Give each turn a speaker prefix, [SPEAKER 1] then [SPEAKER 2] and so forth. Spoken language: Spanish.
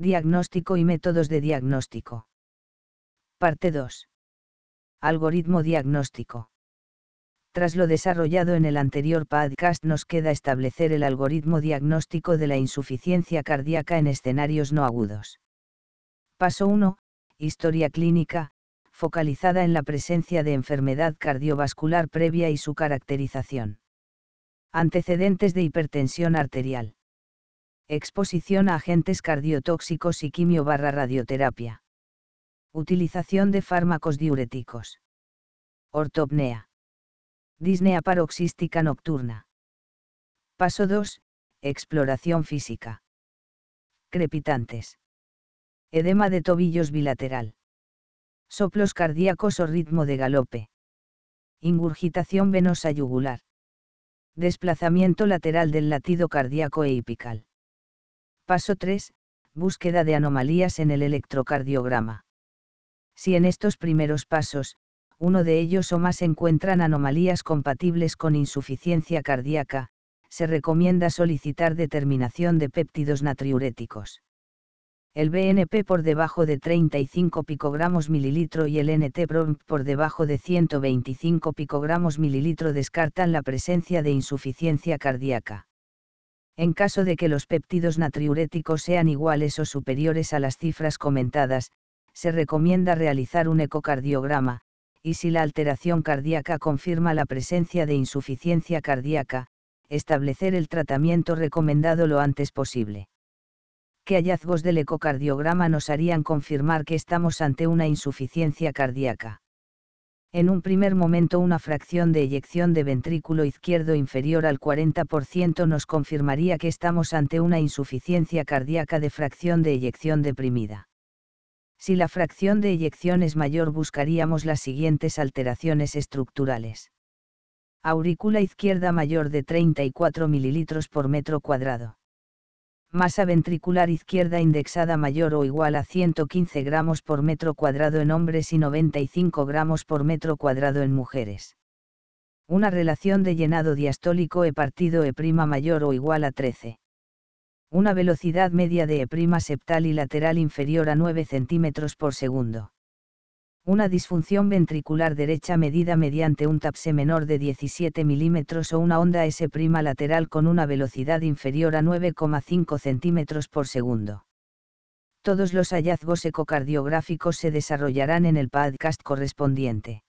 [SPEAKER 1] Diagnóstico y métodos de diagnóstico. Parte 2. Algoritmo diagnóstico. Tras lo desarrollado en el anterior podcast nos queda establecer el algoritmo diagnóstico de la insuficiencia cardíaca en escenarios no agudos. Paso 1. Historia clínica, focalizada en la presencia de enfermedad cardiovascular previa y su caracterización. Antecedentes de hipertensión arterial. Exposición a agentes cardiotóxicos y quimio barra radioterapia. Utilización de fármacos diuréticos. Ortopnea. Disnea paroxística nocturna. Paso 2. Exploración física. Crepitantes. Edema de tobillos bilateral. Soplos cardíacos o ritmo de galope. Ingurgitación venosa yugular. Desplazamiento lateral del latido cardíaco e hipical. Paso 3. Búsqueda de anomalías en el electrocardiograma. Si en estos primeros pasos, uno de ellos o más encuentran anomalías compatibles con insuficiencia cardíaca, se recomienda solicitar determinación de péptidos natriuréticos. El BNP por debajo de 35 picogramos mililitro y el nt por debajo de 125 picogramos mililitro descartan la presencia de insuficiencia cardíaca. En caso de que los péptidos natriuréticos sean iguales o superiores a las cifras comentadas, se recomienda realizar un ecocardiograma, y si la alteración cardíaca confirma la presencia de insuficiencia cardíaca, establecer el tratamiento recomendado lo antes posible. ¿Qué hallazgos del ecocardiograma nos harían confirmar que estamos ante una insuficiencia cardíaca? En un primer momento una fracción de eyección de ventrículo izquierdo inferior al 40% nos confirmaría que estamos ante una insuficiencia cardíaca de fracción de eyección deprimida. Si la fracción de eyección es mayor buscaríamos las siguientes alteraciones estructurales. Aurícula izquierda mayor de 34 ml por metro cuadrado masa ventricular izquierda indexada mayor o igual a 115 gramos por metro cuadrado en hombres y 95 gramos por metro cuadrado en mujeres. Una relación de llenado diastólico E partido E' mayor o igual a 13. Una velocidad media de E' septal y lateral inferior a 9 cm por segundo una disfunción ventricular derecha medida mediante un TAPSE menor de 17 mm o una onda S' lateral con una velocidad inferior a 9,5 cm por segundo. Todos los hallazgos ecocardiográficos se desarrollarán en el podcast correspondiente.